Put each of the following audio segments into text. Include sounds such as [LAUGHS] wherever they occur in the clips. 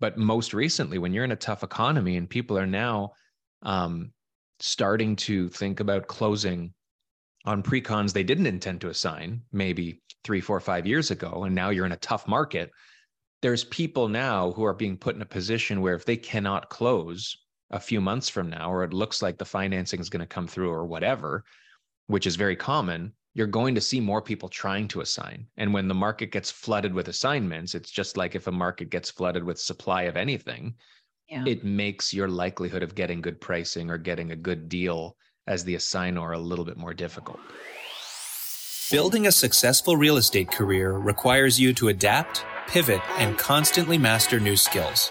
But most recently, when you're in a tough economy and people are now um, starting to think about closing on precons they didn't intend to assign maybe three, four, five years ago, and now you're in a tough market. There's people now who are being put in a position where if they cannot close a few months from now, or it looks like the financing is going to come through or whatever, which is very common, you're going to see more people trying to assign. And when the market gets flooded with assignments, it's just like if a market gets flooded with supply of anything, yeah. it makes your likelihood of getting good pricing or getting a good deal as the assignor a little bit more difficult. Building a successful real estate career requires you to adapt, pivot, and constantly master new skills.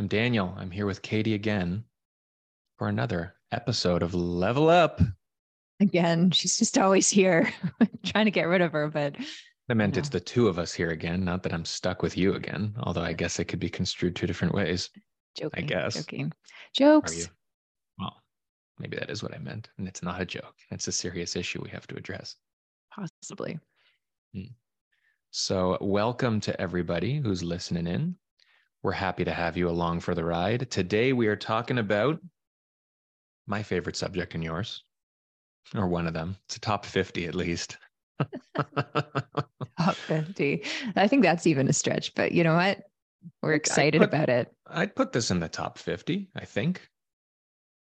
I'm Daniel. I'm here with Katie again for another episode of Level Up. Again, she's just always here. [LAUGHS] trying to get rid of her, but I meant it's the two of us here again, not that I'm stuck with you again, although I guess it could be construed two different ways. Joking. I guess. Joking. Jokes. Well, maybe that is what I meant. And it's not a joke. It's a serious issue we have to address. Possibly. Hmm. So, welcome to everybody who's listening in. We're happy to have you along for the ride. Today, we are talking about my favorite subject and yours, or one of them. It's a top 50 at least. [LAUGHS] top 50. I think that's even a stretch, but you know what? We're excited put, about it. I'd put this in the top 50, I think.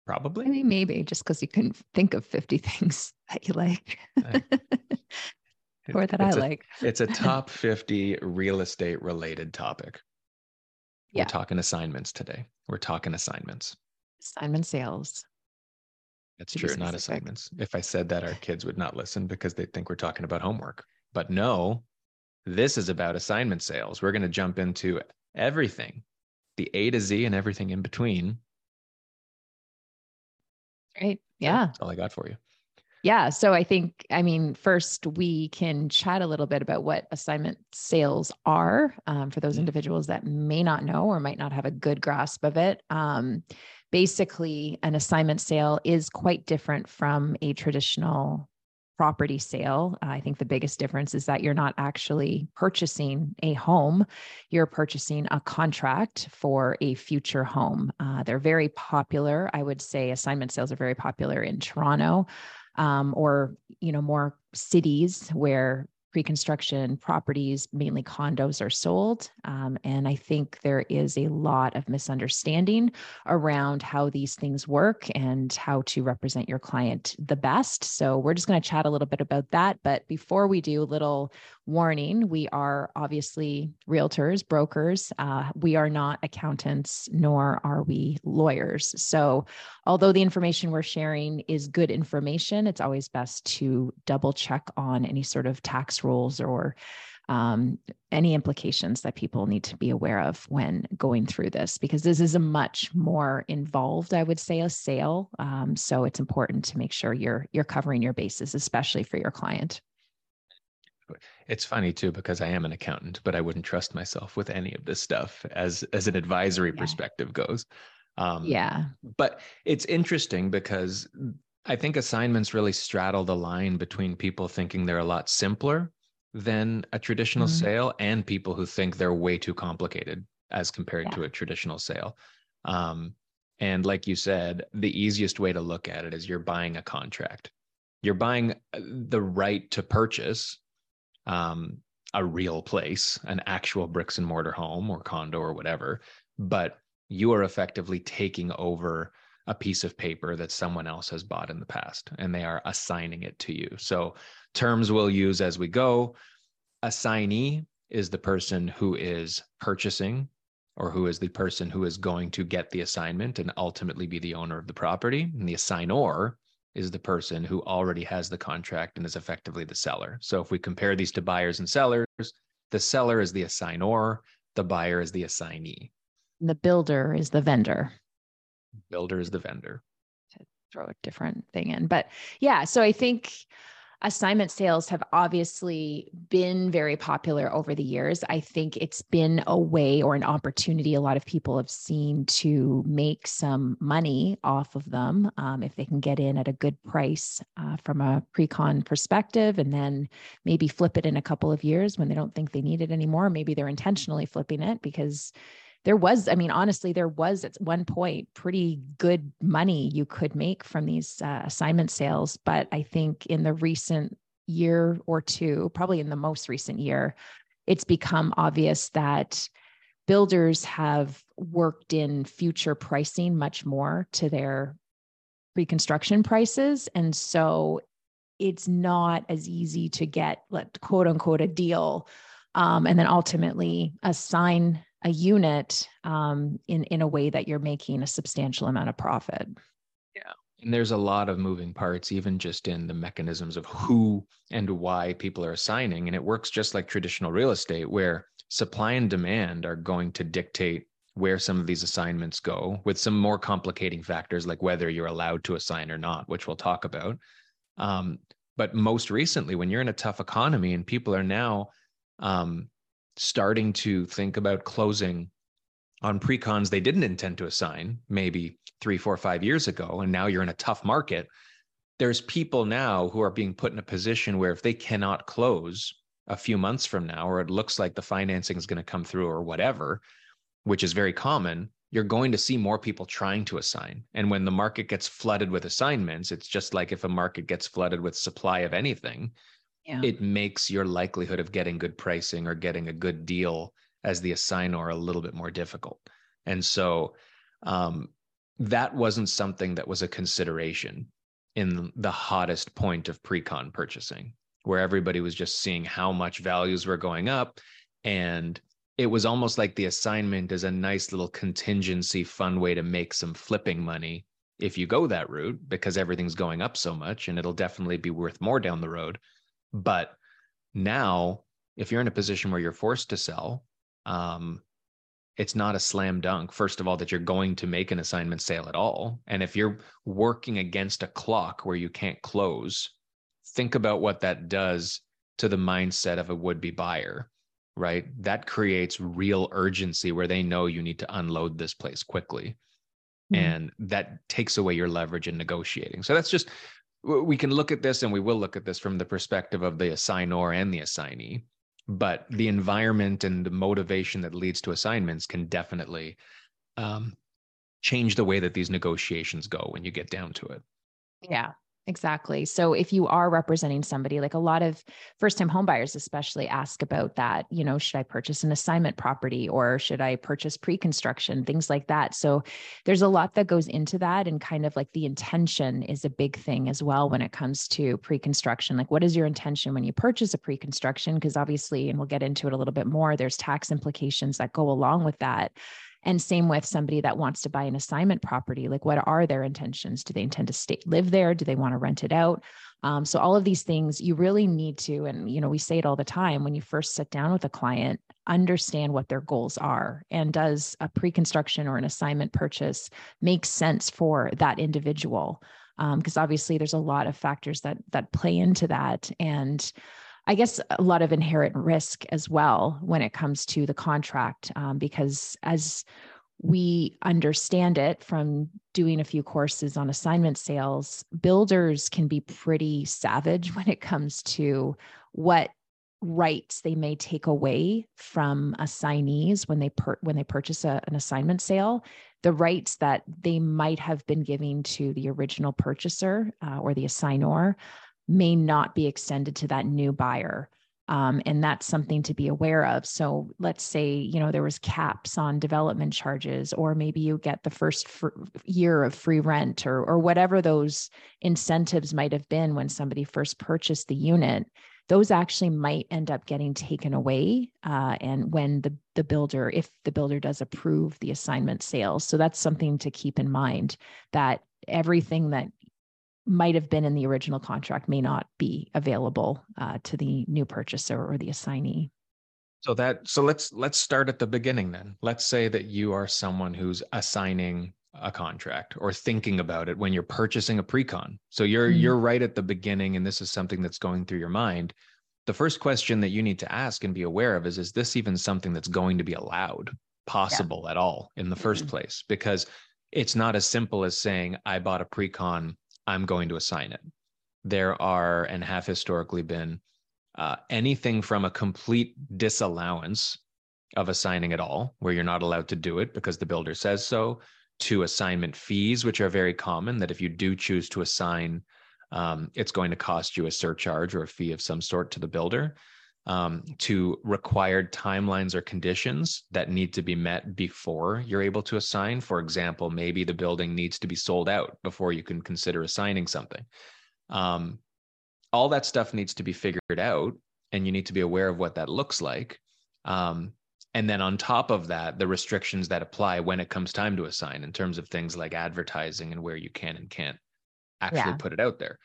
Probably. I mean, maybe just because you couldn't think of 50 [LAUGHS] things that you like. [LAUGHS] or that I a, like. it's a top 50 real estate related topic. Yeah. We're talking assignments today. We're talking assignments. Assignment sales. That's true, not assignments. If I said that, our kids would not listen because they think we're talking about homework. But no, this is about assignment sales. We're going to jump into everything, the A to Z and everything in between. Right. Yeah. That's all I got for you. Yeah. So I think, I mean, first we can chat a little bit about what assignment sales are um, for those mm-hmm. individuals that may not know or might not have a good grasp of it. Um, basically, an assignment sale is quite different from a traditional property sale. I think the biggest difference is that you're not actually purchasing a home, you're purchasing a contract for a future home. Uh, they're very popular. I would say assignment sales are very popular in Toronto um, or you know more cities where pre-construction properties mainly condos are sold. Um, and i think there is a lot of misunderstanding around how these things work and how to represent your client the best. So we're just going to chat a little bit about that. But before we do a little warning we are obviously realtors brokers. Uh, we are not accountants nor are we lawyers. So although the information we're sharing is good information it's always best to double check on any sort of tax rules or um, any implications that people need to be aware of when going through this because this is a much more involved i would say a sale. Um, so it's important to make sure you're you're covering your bases especially for your client it's funny too because I am an accountant, but I wouldn't trust myself with any of this stuff as as an advisory yeah. perspective goes. Um, yeah. But it's interesting because I think assignments really straddle the line between people thinking they're a lot simpler than a traditional mm-hmm. sale and people who think they're way too complicated as compared yeah. to a traditional sale. Um, and like you said, the easiest way to look at it is you're buying a contract. You're buying uh, the right to purchase um, a real place, an actual bricks and mortar home or condo or whatever, but you are effectively taking over a piece of paper that someone else has bought in the past and they are assigning it to you. So, terms we'll use as we go. Assignee is the person who is purchasing or who is the person who is going to get the assignment and ultimately be the owner of the property. And the assignor is the person who already has the contract and is effectively the seller. So if we compare these to buyers and sellers, the seller is the assignor, the buyer is the assignee. The builder is the vendor. Builder is the vendor. To throw a different thing in. But yeah, so I think assignment sales have obviously been very popular over the years. I think it's been a way or an opportunity a lot of people have seen to make some money off of them um, if they can get in at a good price uh, from a pre-con perspective and then maybe flip it in a couple of years when they don't think they need it anymore. Maybe they're intentionally flipping it because there was, I mean, honestly, there was at one point pretty good money you could make from these uh, assignment sales. But I think in the recent year or two, probably in the most recent year, it's become obvious that builders have worked in future pricing much more to their pre-construction prices. And so it's not as easy to get, let quote unquote, a deal um, and then ultimately assign a unit um, in in a way that you're making a substantial amount of profit. Yeah, and there's a lot of moving parts, even just in the mechanisms of who and why people are assigning, and it works just like traditional real estate, where supply and demand are going to dictate where some of these assignments go, with some more complicating factors like whether you're allowed to assign or not, which we'll talk about. Um, but most recently, when you're in a tough economy and people are now um, starting to think about closing on pre-cons they didn't intend to assign maybe three, four, five years ago, and now you're in a tough market. There's people now who are being put in a position where if they cannot close a few months from now, or it looks like the financing is going to come through or whatever, which is very common, you're going to see more people trying to assign. And when the market gets flooded with assignments, it's just like if a market gets flooded with supply of anything, yeah. it makes your likelihood of getting good pricing or getting a good deal as the assignor a little bit more difficult. And so um, that wasn't something that was a consideration in the hottest point of pre-con purchasing, where everybody was just seeing how much values were going up. And it was almost like the assignment is a nice little contingency fun way to make some flipping money if you go that route because everything's going up so much and it'll definitely be worth more down the road but now, if you're in a position where you're forced to sell, um, it's not a slam dunk, first of all, that you're going to make an assignment sale at all. And if you're working against a clock where you can't close, think about what that does to the mindset of a would be buyer, right? That creates real urgency where they know you need to unload this place quickly. Mm-hmm. And that takes away your leverage in negotiating. So that's just we can look at this and we will look at this from the perspective of the assignor and the assignee but the environment and the motivation that leads to assignments can definitely um, change the way that these negotiations go when you get down to it. Yeah Exactly. So if you are representing somebody, like a lot of first time homebuyers, especially ask about that, you know, should I purchase an assignment property or should I purchase pre construction, things like that. So there's a lot that goes into that. And kind of like the intention is a big thing as well when it comes to pre construction. Like, what is your intention when you purchase a pre construction? Because obviously, and we'll get into it a little bit more, there's tax implications that go along with that. And same with somebody that wants to buy an assignment property. Like, what are their intentions? Do they intend to stay live there? Do they want to rent it out? Um, so all of these things you really need to, and you know, we say it all the time when you first sit down with a client, understand what their goals are. And does a pre-construction or an assignment purchase make sense for that individual? Because um, obviously there's a lot of factors that that play into that. And I guess a lot of inherent risk as well when it comes to the contract, um, because as we understand it from doing a few courses on assignment sales, builders can be pretty savage [LAUGHS] when it comes to what rights they may take away from assignees when they per- when they purchase a, an assignment sale the rights that they might have been giving to the original purchaser uh, or the assignor may not be extended to that new buyer. Um, and that's something to be aware of. So let's say you know there was caps on development charges, or maybe you get the first fr- year of free rent, or or whatever those incentives might have been when somebody first purchased the unit. Those actually might end up getting taken away, uh, and when the the builder, if the builder does approve the assignment sales, so that's something to keep in mind that everything that might have been in the original contract may not be available uh, to the new purchaser or the assignee. So that so let's let's start at the beginning then. Let's say that you are someone who's assigning a contract or thinking about it when you're purchasing a pre-con. So you're mm-hmm. you're right at the beginning and this is something that's going through your mind. The first question that you need to ask and be aware of is is this even something that's going to be allowed possible yeah. at all in the 1st mm-hmm. place because it's not as simple as saying I bought a pre-con, I'm going to assign it. There are and have historically been uh, anything from a complete disallowance of assigning at all, where you're not allowed to do it because the builder says so, to assignment fees, which are very common. That if you do choose to assign, um, it's going to cost you a surcharge or a fee of some sort to the builder. Um, to required timelines or conditions that need to be met before you're able to assign. For example, maybe the building needs to be sold out before you can consider assigning something. Um, all that stuff needs to be figured out and you need to be aware of what that looks like um, and then on top of that the restrictions that apply when it comes time to assign in terms of things like advertising and where you can and can't actually yeah. put it out there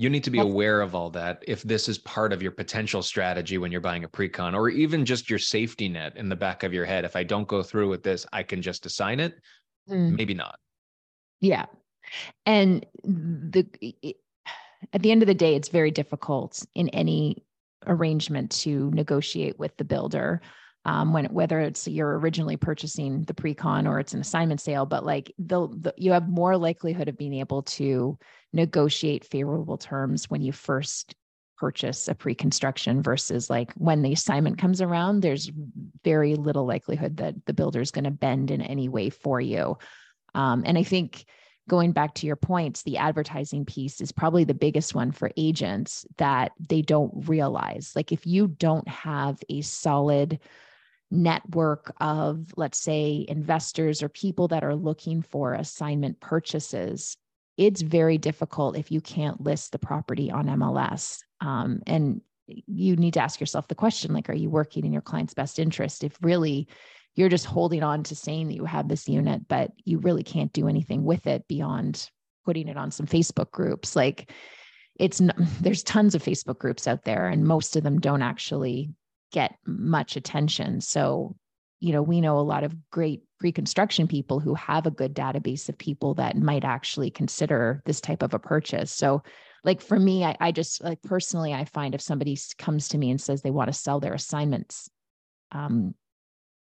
you need to be aware of all that if this is part of your potential strategy when you're buying a pre-con or even just your safety net in the back of your head if i don't go through with this i can just assign it mm. maybe not yeah and the at the end of the day, it's very difficult in any arrangement to negotiate with the builder. Um, when whether it's you're originally purchasing the pre-con or it's an assignment sale, but like the, the you have more likelihood of being able to negotiate favorable terms when you first purchase a pre-construction versus like when the assignment comes around there's very little likelihood that the builder is going to bend in any way for you um, and i think going back to your points, the advertising piece is probably the biggest one for agents that they don't realize. Like if you don't have a solid network of, let's say, investors or people that are looking for assignment purchases, it's very difficult if you can't list the property on MLS. Um, and you need to ask yourself the question like, are you working in your client's best interest? If really you're just holding on to saying that you have this unit, but you really can't do anything with it beyond putting it on some Facebook groups. Like it's there's tons of Facebook groups out there, and most of them don't actually get much attention. So, you know, we know a lot of great pre-construction people who have a good database of people that might actually consider this type of a purchase. So like for me, I, I just like personally, I find if somebody comes to me and says they want to sell their assignments, um,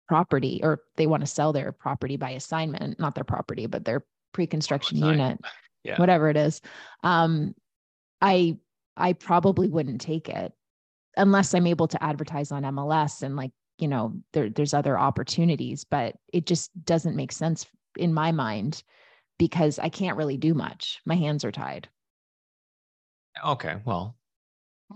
property or they want to sell their property by assignment, not their property, but their pre-construction unit, [LAUGHS] yeah. whatever it is. Um, I I probably wouldn't take it unless I'm able to advertise on MLS and like, you know, there, there's other opportunities, but it just doesn't make sense in my mind because I can't really do much. My hands are tied. Okay. Well,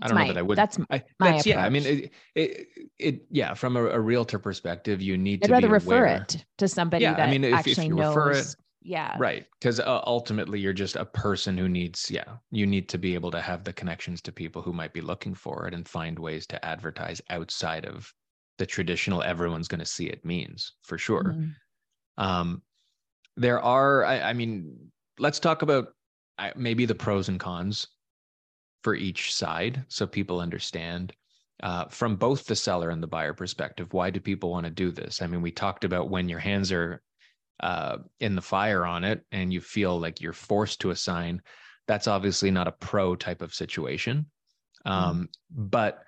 I don't my, know that I would. That's I, my that's, yeah. I mean, it, it, it, yeah. From a, a realtor perspective, you need I'd to rather refer it to somebody yeah, that I mean, if, actually if you knows. Refer it, yeah. Right. Because uh, ultimately, you're just a person who needs, yeah, you need to be able to have the connections to people who might be looking for it and find ways to advertise outside of the traditional everyone's going to see it means for sure. Mm-hmm. Um, there are, I, I mean, let's talk about maybe the pros and cons for each side so people understand uh, from both the seller and the buyer perspective why do people want to do this i mean we talked about when your hands are uh, in the fire on it and you feel like you're forced to assign that's obviously not a pro type of situation. Um, mm-hmm. but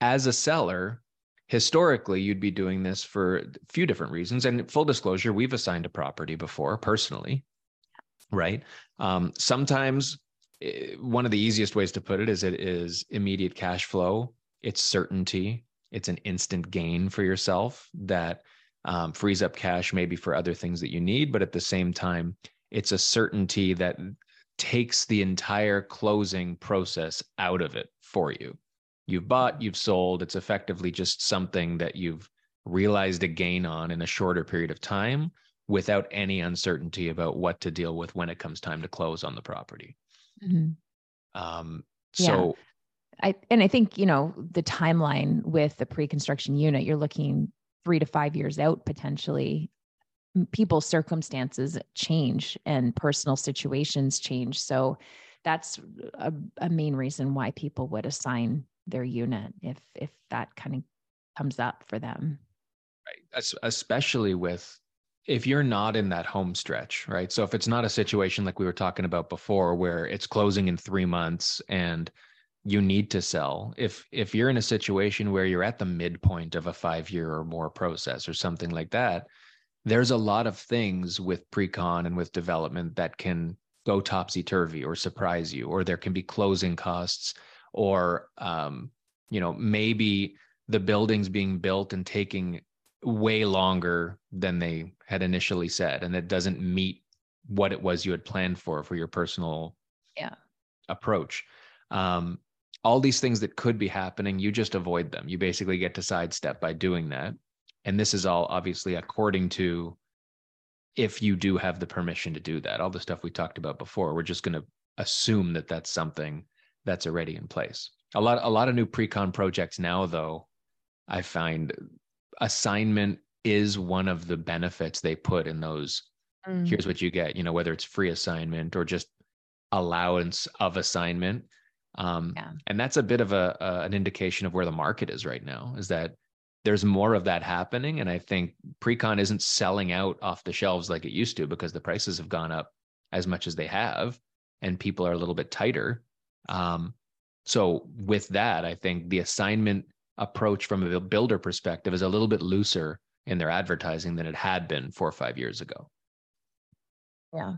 as a seller historically you'd be doing this for a few different reasons. And full disclosure we've assigned a property before personally right? Um, sometimes Eh, one of the easiest ways to put it is it is immediate cash flow. It's certainty. It's an instant gain for yourself that um, frees up cash maybe for other things that you need but at the same time it's a certainty that takes the entire closing process out of it for you you've bought you've sold it's effectively just something that you've realized a gain on in a shorter period of time without any uncertainty about what to deal with when it comes time to close on the property Mm-hmm. Um, so, yeah. I and I think you know the timeline with the pre-construction unit, you're looking three to five years out potentially. People's circumstances change and personal situations change, so that's a, a main reason why people would assign their unit if if that kind of comes up for them. Right. Especially with if you're not in that home stretch, right? So if it's not a situation like we were talking about before where it's closing in 3 months and you need to sell, if if you're in a situation where you're at the midpoint of a 5 year or more process or something like that, there's a lot of things with pre-con and with development that can go topsy turvy or surprise you, or there can be closing costs, or um, you know maybe the buildings being built and taking way longer than they had initially said, and it doesn't meet what it was you had planned for for your personal yeah approach. Um, all these things that could be happening, you just avoid them. You basically get to sidestep by doing that. And this is all obviously according to if you do have the permission to do that. All the stuff we talked about before, we're just going to assume that that's something that's already in place. A lot a lot of new pre-con projects now though, I find assignment is one of the benefits they put in those mm. here's what you get, you know, whether it's free assignment or just allowance of assignment. Um, yeah. and that's a bit of a, a an indication of where the market is right now is that there's more of that happening. And I think Precon isn't selling out off the shelves like it used to because the prices have gone up as much as they have and people are a little bit tighter. Um, so with that, I think the assignment approach from a builder perspective is a little bit looser in their advertising than it had been four or five years ago. Yeah.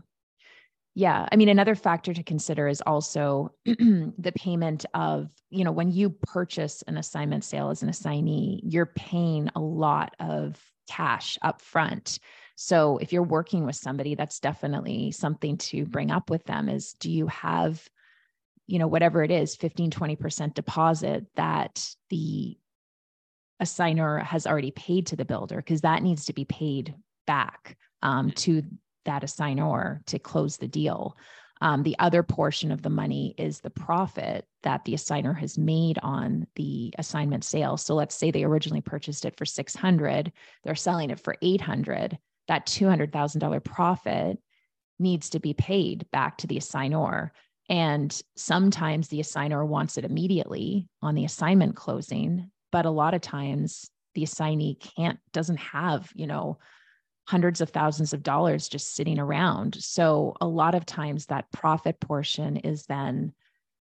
Yeah. I mean, another factor to consider is also [CLEARS THROAT] the payment of, you know, when you purchase an assignment sale as an assignee, you're paying a lot of cash up front. So if you're working with somebody, that's definitely something to bring up with them is do you have, you know, whatever it is, 15, 20% deposit that the assigner has already paid to the builder? Because that needs to be paid back um, to that assignor to close the deal. Um, the other portion of the money is the profit that the assigner has made on the assignment sale. So let's say they originally purchased it for 600, they're selling it for 800. That $200,000 profit needs to be paid back to the assignor. And sometimes the assignor wants it immediately on the assignment closing, but a lot of times the assignee can't, doesn't have, you know, hundreds of thousands of dollars just sitting around. So a lot of times that profit portion is then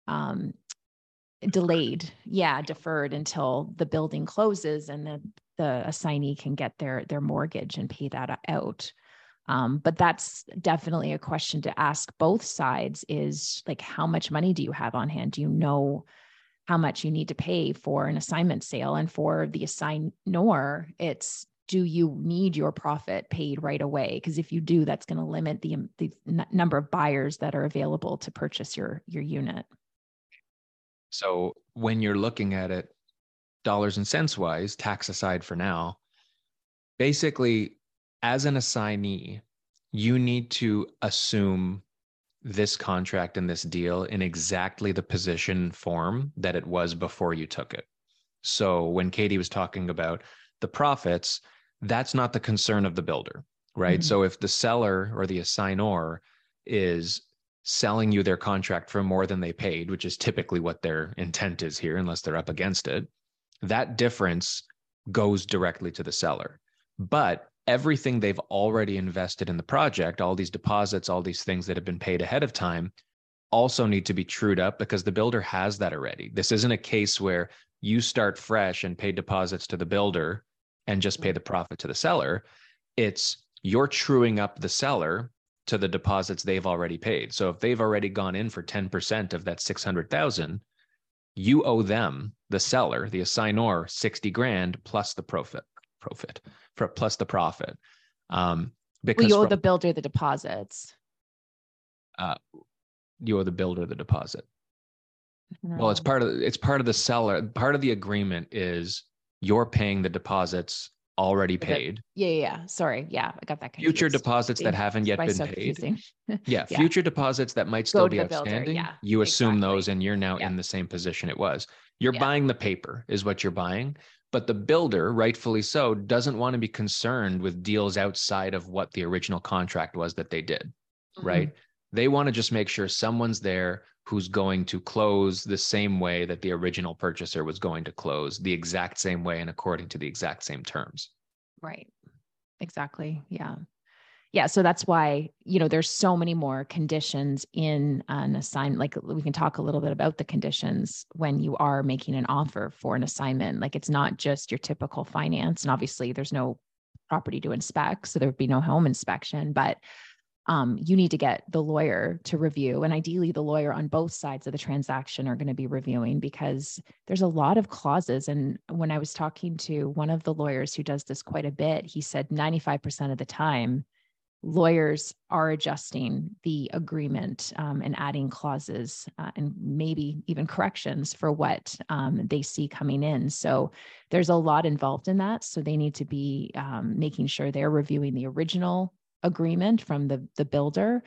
um, delayed, yeah, deferred until the building closes and then the assignee can get their their mortgage and pay that out. Um, but that's definitely a question to ask both sides is like how much money do you have on hand? Do you know how much you need to pay for an assignment sale? And for the assignor, it's do you need your profit paid right away? Because if you do that's going to limit the, um, the n- number of buyers that are available to purchase your your unit. So when you're looking at it dollars and cents wise tax aside for now basically as an assignee you need to assume this contract and this deal in exactly the position form that it was before you took it. So when katie was talking about the profits that's not the concern of the builder, right? Mm-hmm. So if the seller or the assignor is selling you their contract for more than they paid, which is typically what their intent is here, unless they're up against it, that difference goes directly to the seller. But everything they've already invested in the project, all these deposits, all these things that have been paid ahead of time, also need to be trued up because the builder has that already. This isn't a case where you start fresh and pay deposits to the builder and just pay the profit to the seller. It's you're truing up the seller to the deposits they've already paid. So if they've already gone in for 10% of that 600,000, you owe them, the seller, the assignor, 60 grand plus the profit, profit, for, plus the profit. Um, because you owe from, the builder the deposits. Uh, you owe the builder the deposit. Well, it's part of it's part of the seller. Part of the agreement is you're paying the deposits already paid. Yeah, yeah, yeah. Sorry. Yeah, I got that. Confused. Future deposits that haven't yet been so paid. [LAUGHS] yeah, yeah, future deposits that might still be outstanding. Yeah, you assume exactly. those and you're now in the same position it was. You're buying the paper is what you're buying. But the builder, rightfully so, doesn't want to be concerned with deals outside of what the original contract was that they did, mm-hmm. right? They want to just make sure someone's there who's going to close the same way that the original purchaser was going to close, the exact same way and according to the exact same terms. Right. Exactly. Yeah. Yeah. So that's why, you know, there's so many more conditions in an assignment. Like we can talk a little bit about the conditions when you are making an offer for an assignment. Like it's not just your typical finance. And obviously there's no property to inspect. So there would be no home inspection, but um, you need to get the lawyer to review. And ideally, the lawyer on both sides of the transaction are going to be reviewing because there's a lot of clauses. And when I was talking to one of the lawyers who does this quite a bit, he said 95% of the time, lawyers are adjusting the agreement um, and adding clauses uh, and maybe even corrections for what um, they see coming in. So there's a lot involved in that. So they need to be um, making sure they're reviewing the original agreement from the the builder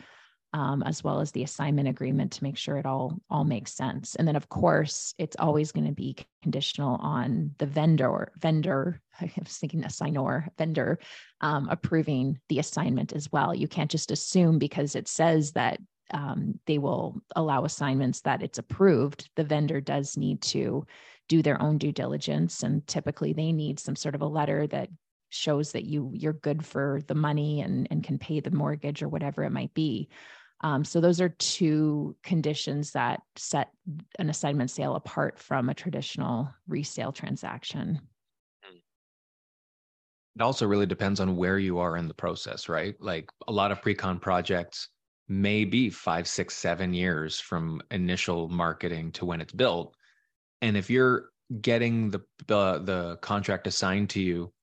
um, as well as the assignment agreement to make sure it all all makes sense. And then of course it's always going to be conditional on the vendor vendor [LAUGHS] i was thinking assignor vendor um, approving the assignment as well. You can't just assume because it says that um, they will allow assignments that it's approved. The vendor does need to do their own due diligence and typically they need some sort of a letter that shows that you you're good for the money and and can pay the mortgage or whatever it might be. Um, so those are two conditions that set an assignment sale apart from a traditional resale transaction. It also really depends on where you are in the process right? Like a lot of pre-con projects may be five six seven years from initial marketing to when it's built. And if you're getting the the, the contract assigned to you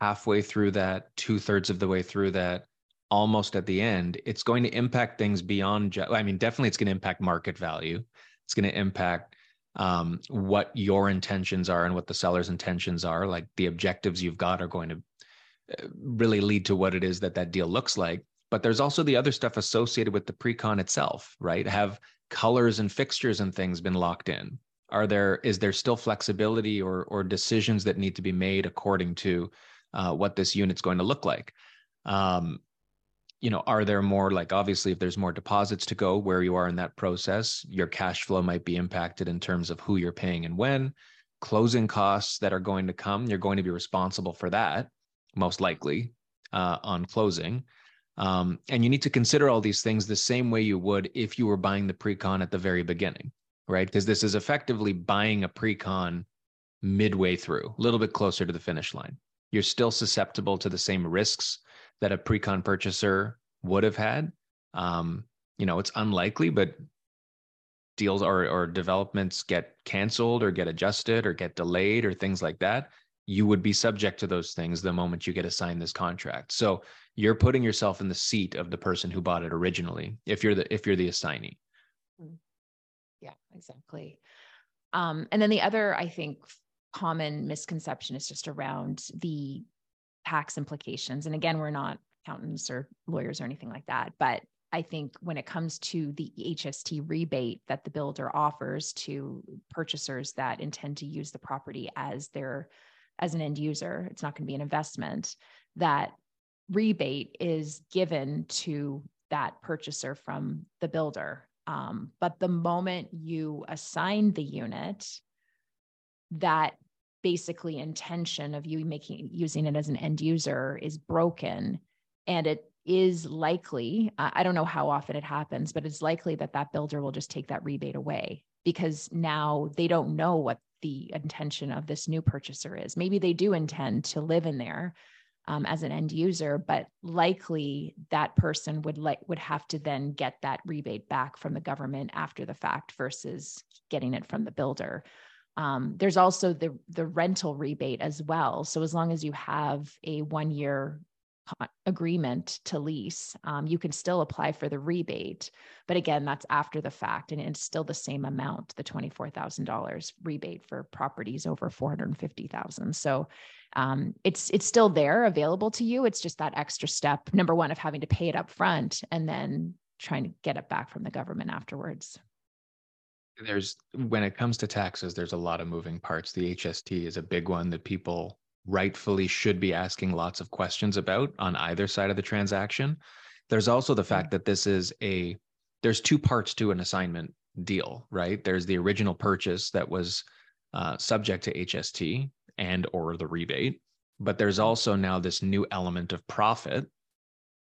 halfway through that, two thirds of the way through that, almost at the end, it's going to impact things beyond. Ju- I mean, definitely, it's going to impact market value. It's going to impact um, what your intentions are and what the seller's intentions are. Like the objectives you've got are going to uh, really lead to what it is that that deal looks like. But there's also the other stuff associated with the pre-con itself, right? Have colors and fixtures and things been locked in? Are there is there still flexibility or or decisions that need to be made according to uh, what this unit's going to look like. Um, you know, are there more like obviously if there's more deposits to go where you are in that process, your cash flow might be impacted in terms of who you're paying and when. Closing costs that are going to come, you're going to be responsible for that, most likely uh, on closing. Um, and you need to consider all these things the same way you would if you were buying the pre-con at the very beginning, right? Because this is effectively buying a pre-con midway through, a little bit closer to the finish line you're still susceptible to the same risks that a pre-con purchaser would have had. Um, you know, it's unlikely, but deals or, or developments get canceled or get adjusted or get delayed or things like that. You would be subject to those things the moment you get assigned this contract. So you're putting yourself in the seat of the person who bought it originally. If you're the if you're the assignee. Hmm. Yeah, exactly. Um, and then the other, I think, common misconception is just around the tax implications. And again, we're not accountants or lawyers or anything like that, but I think when it comes to the HST rebate that the builder offers to purchasers that intend to use the property as their as an end user, it's not going to be an investment. That rebate is given to that purchaser from the builder. Um, but the moment you assign the unit, that basically intention of you making using it as an end user is broken. And it is likely i don't know how often it happens but it's likely that that builder will just take that rebate away because now they don't know what the intention of this new purchaser is. Maybe they do intend to live in there um, as an end user but likely that person would like would have to then get that rebate back from the government after the fact versus getting it from the builder um, there's also the the rental rebate as well. So as long as you have a one year agreement to lease, um, you can still apply for the rebate. But again, that's after the fact, and it's still the same amount, the twenty four thousand dollars rebate for properties over four hundred fifty thousand. So um, it's it's still there, available to you. It's just that extra step, number one, of having to pay it up front, and then trying to get it back from the government afterwards there's when it comes to taxes there's a lot of moving parts. The hst is a big one that people rightfully should be asking lots of questions about on either side of the transaction. There's also the fact that this is a there's two parts to an assignment deal, right? There's the original purchase that was uh, subject to HST and or the rebate, but there's also now this new element of profit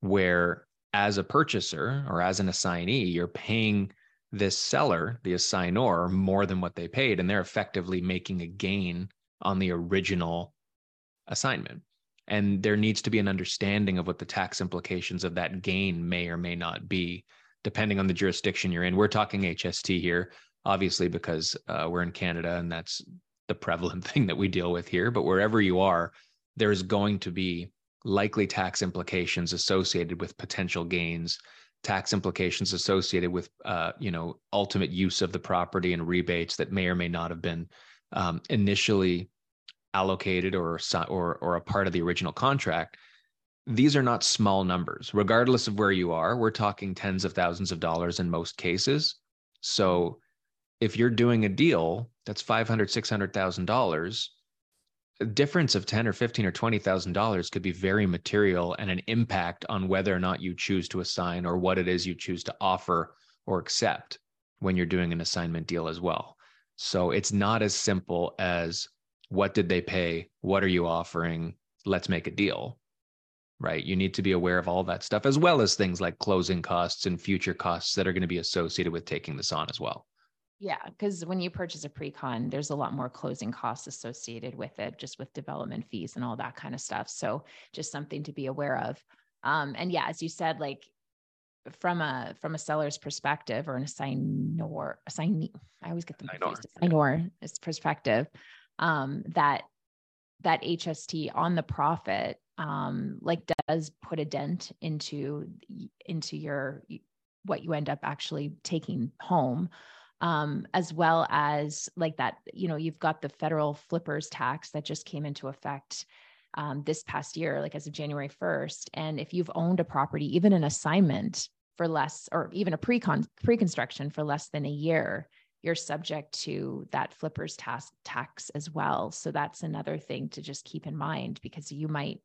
where as a purchaser or as an assignee, you're paying this seller, the assignor, more than what they paid, and they're effectively making a gain on the original assignment. And there needs to be an understanding of what the tax implications of that gain may or may not be, depending on the jurisdiction you're in. We're talking HST here, obviously, because uh, we're in Canada and that's the prevalent [LAUGHS] thing that we deal with here. But wherever you are, there's going to be likely tax implications associated with potential gains tax implications associated with uh, you know ultimate use of the property and rebates that may or may not have been um, initially allocated or or or a part of the original contract these are not small numbers. Regardless of where you are we're talking tens of thousands of dollars in most cases. So if you're doing a deal that's 500 600000 dollars difference of 10 or 15 or 20,000 dollars could be very material and an impact on whether or not you choose to assign or what it is you choose to offer or accept when you're doing an assignment deal as well. So it's not as simple as what did they pay? What are you offering? Let's make a deal. Right? You need to be aware of all that stuff as well as things like closing costs and future costs that are going to be associated with taking this on as well. Yeah, because when you purchase a pre-con, there's a lot more closing costs associated with it, just with development fees and all that kind of stuff. So just something to be aware of. Um, and yeah, as you said, like from a from a seller's perspective or an assignor assignee, I always get them confused. Assignor is perspective. Um, that that HST on the profit um, like does put a dent into into your what you end up actually taking home um, as well as like that, you know, you've got the federal flippers tax that just came into effect um, this past year, like as of January 1st. And if you've owned a property, even an assignment for less, or even a pre-con pre-construction for less than a year, you're subject to that flippers tax tax as well. So that's another thing to just keep in mind because you might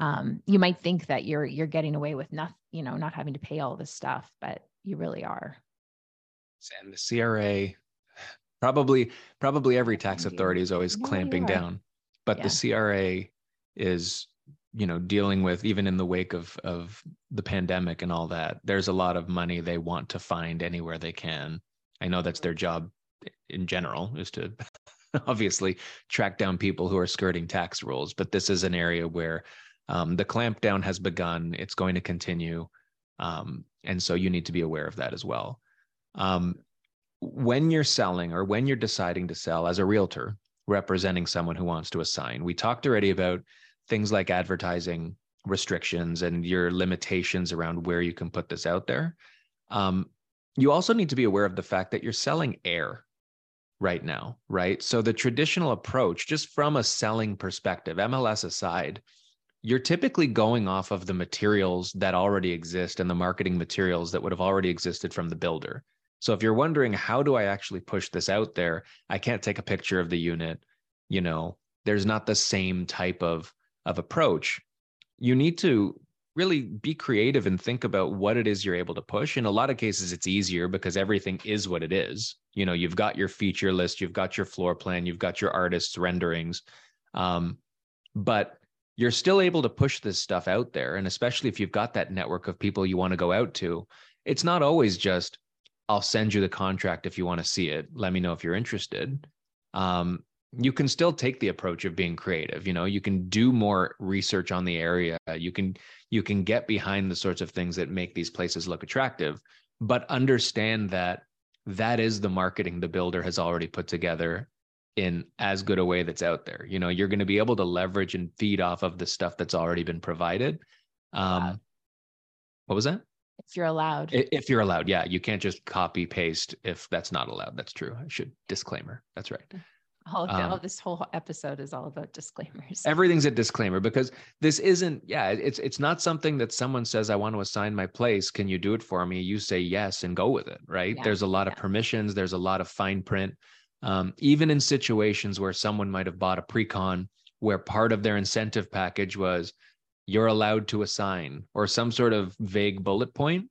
um, you might think that you're you're getting away with nothing, you know, not having to pay all this stuff, but you really are and the CRA probably probably every tax authority is always no, clamping down but yeah. the CRA is you know dealing with even in the wake of of the pandemic and all that there's a lot of money they want to find anywhere they can. I know that's their job in general is to [LAUGHS] obviously track down people who are skirting tax rules but this is an area where um, the clampdown has begun. It's going to continue. Um, and so you need to be aware of that as well um, when you're selling or when you're deciding to sell as a realtor representing someone who wants to assign, we talked already about things like advertising restrictions and your limitations around where you can put this out there. Um, you also need to be aware of the fact that you're selling air right now, right? So the traditional approach, just from a selling perspective, MLS aside, you're typically going off of the materials that already exist and the marketing materials that would have already existed from the builder. So if you're wondering how do I actually push this out there, I can't take a picture of the unit, you know, there's not the same type of of approach. You need to really be creative and think about what it is you're able to push. In a lot of cases it's easier because everything is what it is. You know, you've got your feature list, you've got your floor plan, you've got your artist's renderings. Um, but you're still able to push this stuff out there and especially if you've got that network of people you want to go out to it's not always just I'll send you the contract if you want to see it. Let me know if you're interested. Um, you can still take the approach of being creative. You know, you can do more research on the area. You can you can get behind the sorts of things that make these places look attractive, but understand that that is the marketing the builder has already put together in as good a way that's out there. You know, you're going to be able to leverage and feed off of the stuff that's already been provided. Um, wow. What was that? If you're allowed. If you're allowed yeah. You can't just copy paste if that's not allowed. That's true. I should disclaimer. That's right. All, um, all this whole episode is all about disclaimers. [LAUGHS] Everything's a disclaimer because this isn't yeah it's it's not something that someone says i want to assign my place. Can you do it for me? You say yes and go with it right? Yeah. there's a lot yeah. of permissions. There's a lot of fine print. Um, even in situations where someone might have bought a pre-con where part of their incentive package was you're allowed to assign or some sort of vague bullet point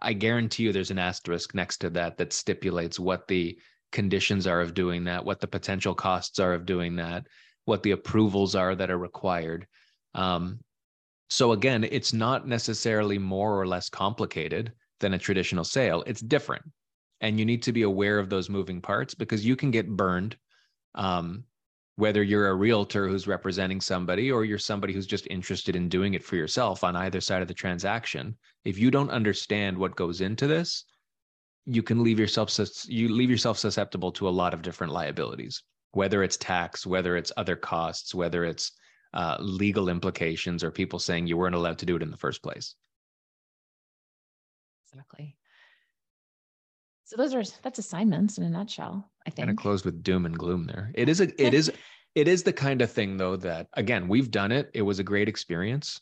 I guarantee you there's an asterisk next to that that stipulates what the conditions are of doing that, what the potential costs are of doing that, what the approvals are that are required. Um, so again, it's not necessarily more or less complicated than a traditional sale. It's different, and you need to be aware of those moving parts because you can get burned. Um, whether you're a realtor who's representing somebody or you're somebody who's just interested in doing it for yourself on either side of the transaction if you don't understand what goes into this you can leave yourself you leave yourself susceptible to a lot of different liabilities whether it's tax whether it's other costs whether it's uh, legal implications or people saying you weren't allowed to do it in the first place. Exactly so those are that's assignments in a nutshell i think kind of closed with doom and gloom there it is a it is [LAUGHS] it is the kind of thing though that again we've done it it was a great experience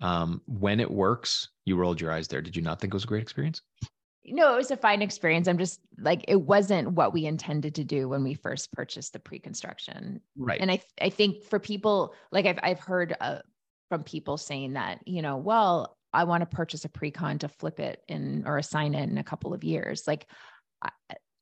um, when it works you rolled your eyes there did you not think it was a great experience no, it was a fine experience. I'm just like it wasn't what we intended to do when we first purchased the pre-construction. Right. And I I think for people like I've I've heard uh, from people saying that you know well I want to purchase a pre-con to flip it in or assign it in a couple of years. Like I,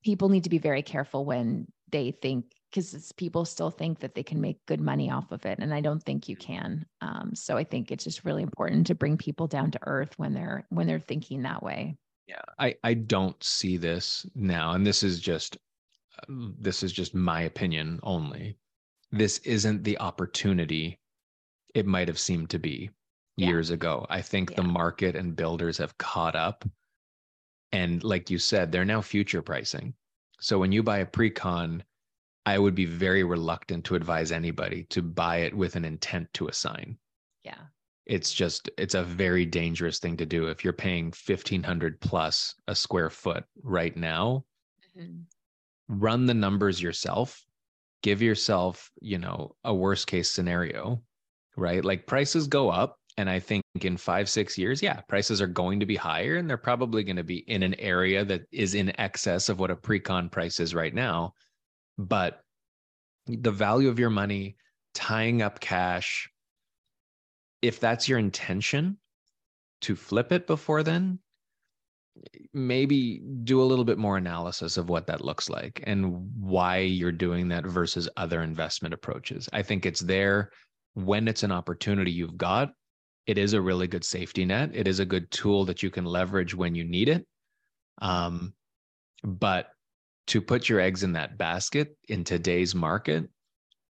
people need to be very careful when they think because people still think that they can make good money off of it and i don't think you can um, so i think it's just really important to bring people down to earth when they're when they're thinking that way yeah, I I don't see this now, and this is just this is just my opinion only. This isn't the opportunity it might have seemed to be yeah. years ago. I think yeah. the market and builders have caught up. And like you said, they're now future pricing. So when you buy a pre-con, I would be very reluctant to advise anybody to buy it with an intent to assign. Yeah it's just it's a very dangerous thing to do if you're paying 1500 plus a square foot right now mm-hmm. run the numbers yourself give yourself you know a worst case scenario right like prices go up and i think in five six years yeah prices are going to be higher and they're probably going to be in an area that is in excess of what a pre-con price is right now but the value of your money tying up cash if that's your intention to flip it before then, maybe do a little bit more analysis of what that looks like and why you're doing that versus other investment approaches. I think it's there when it's an opportunity you've got. It is a really good safety net. It is a good tool that you can leverage when you need it. Um, but to put your eggs in that basket in today's market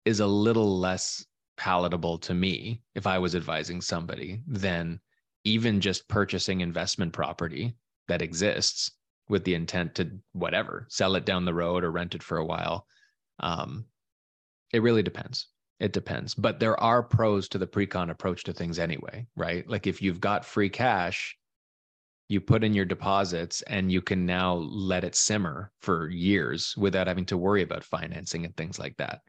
is a little less palatable to me if I was advising somebody than even just purchasing investment property that exists with the intent to whatever sell it down the road or rent it for a while. Um, it really depends. It depends, but there are pros to the pre-con approach to things anyway, right? Like if you've got free cash, you put in your deposits and you can now let it simmer for years without having to worry about financing and things like that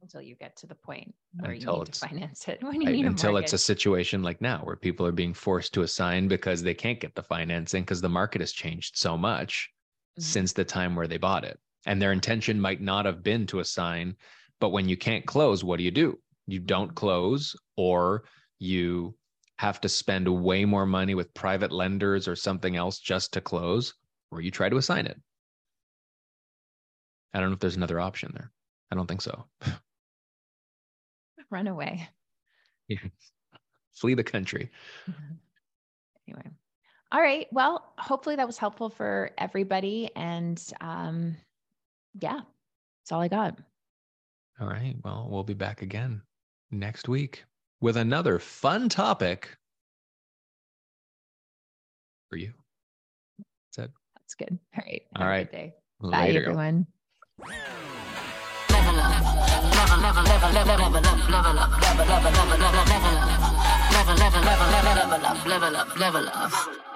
until you get to the point where until you need to finance it [LAUGHS] when you right, need until it's a situation like now where people are being forced to assign because they can't get the financing because the market has changed so much mm-hmm. since the time where they bought it and their intention might not have been to assign but when you can't close what do you do you don't close or you have to spend way more money with private lenders or something else just to close or you try to assign it i don't know if there's another option there i don't think so [LAUGHS] run away. Yeah. Flee the country. Mm-hmm. Anyway. All right. Well, hopefully that was helpful for everybody. And um, yeah, that's all I got. All right. Well, we'll be back again next week with another fun topic for you. That's it. That's good. All right. Have all right. Day. Bye, everyone level, level, level, level, level up, level up, level, level, level, level, level up, level, level, level, level, level up, level up, level up.